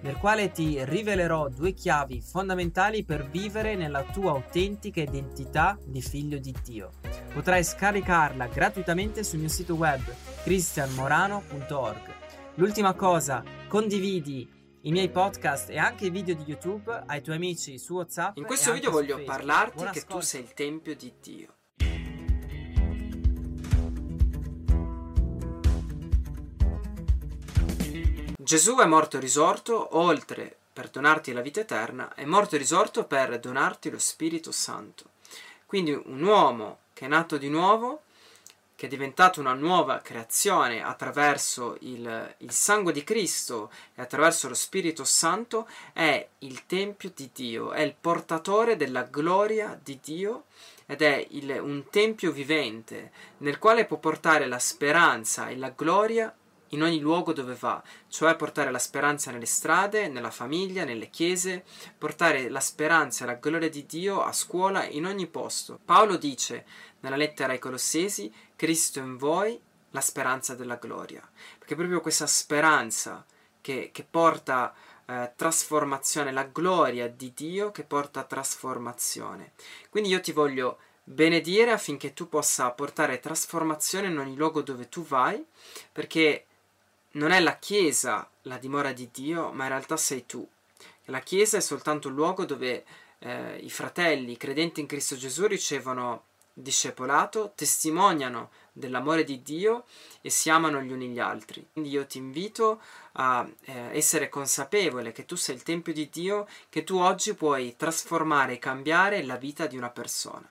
nel quale ti rivelerò due chiavi fondamentali per vivere nella tua autentica identità di figlio di Dio. Potrai scaricarla gratuitamente sul mio sito web cristianmorano.org. L'ultima cosa, condividi i miei podcast e anche i video di YouTube ai tuoi amici su WhatsApp. In questo video voglio parlarti Buon che ascolto. tu sei il tempio di Dio. Gesù è morto risorto, oltre per donarti la vita eterna, è morto risorto per donarti lo Spirito Santo. Quindi un uomo che è nato di nuovo che è diventato una nuova creazione attraverso il, il, sangue di Cristo e attraverso lo Spirito Santo, è il Tempio di Dio, è il portatore della gloria di Dio ed è il, un Tempio vivente nel quale può portare la speranza e la gloria in ogni luogo dove va, cioè portare la speranza nelle strade, nella famiglia, nelle chiese, portare la speranza e la gloria di Dio a scuola in ogni posto. Paolo dice nella lettera ai Colossesi, Cristo in voi, la speranza della gloria, perché proprio questa speranza che, che porta eh, trasformazione, la gloria di Dio che porta trasformazione. Quindi io ti voglio benedire affinché tu possa portare trasformazione in ogni luogo dove tu vai, perché non è la Chiesa la dimora di Dio, ma in realtà sei tu. La Chiesa è soltanto un luogo dove eh, i fratelli, i credenti in Cristo Gesù ricevono discepolato, testimoniano dell'amore di Dio e si amano gli uni gli altri. Quindi io ti invito a eh, essere consapevole che tu sei il Tempio di Dio, che tu oggi puoi trasformare e cambiare la vita di una persona.